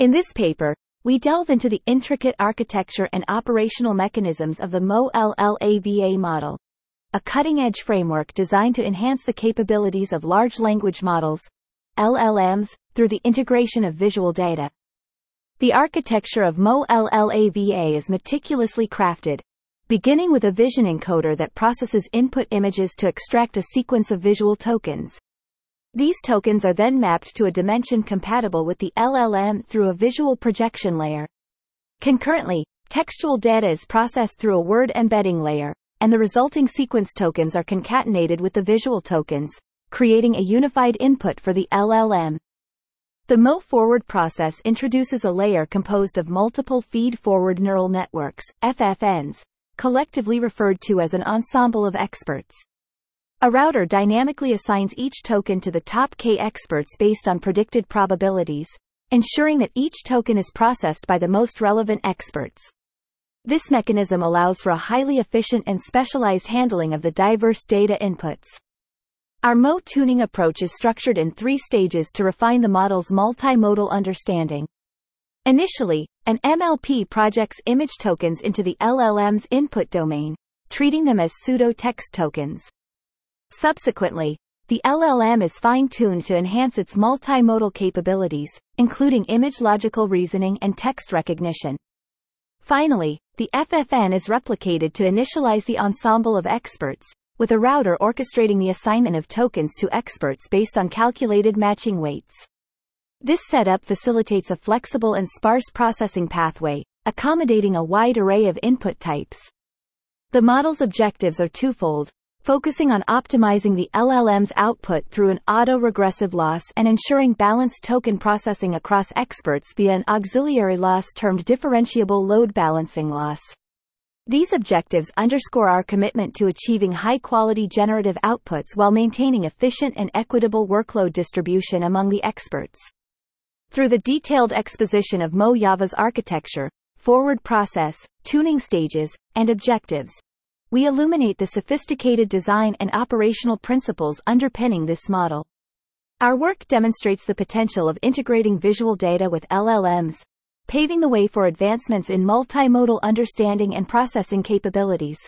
In this paper, we delve into the intricate architecture and operational mechanisms of the MoE-LLaVA model, a cutting-edge framework designed to enhance the capabilities of large language models, LLMs, through the integration of visual data. The architecture of MoE-LLaVA is meticulously crafted, beginning with a vision encoder that processes input images to extract a sequence of visual tokens. These tokens are then mapped to a dimension compatible with the LLM through a visual projection layer. Concurrently, textual data is processed through a word embedding layer, and the resulting sequence tokens are concatenated with the visual tokens, creating a unified input for the LLM. The MoE forward process introduces a layer composed of multiple feed-forward neural networks, FFNs, collectively referred to as an ensemble of experts. A router dynamically assigns each token to the top K experts based on predicted probabilities, ensuring that each token is processed by the most relevant experts. This mechanism allows for a highly efficient and specialized handling of the diverse data inputs. Our MoE tuning approach is structured in three stages to refine the model's multimodal understanding. Initially, an MLP projects image tokens into the LLM's input domain, treating them as pseudo-text tokens. Subsequently, the LLM is fine-tuned to enhance its multimodal capabilities, including image logical reasoning and text recognition. Finally, the FFN is replicated to initialize the ensemble of experts, with a router orchestrating the assignment of tokens to experts based on calculated matching weights. This setup facilitates a flexible and sparse processing pathway, accommodating a wide array of input types. The model's objectives are twofold, focusing on optimizing the LLM's output through an auto-regressive loss and ensuring balanced token processing across experts via an auxiliary loss termed differentiable load balancing loss. These objectives underscore our commitment to achieving high-quality generative outputs while maintaining efficient and equitable workload distribution among the experts. Through the detailed exposition of MoE-LLaVA's architecture, forward process, tuning stages, and objectives, we illuminate the sophisticated design and operational principles underpinning this model. Our work demonstrates the potential of integrating visual data with LLMs, paving the way for advancements in multimodal understanding and processing capabilities.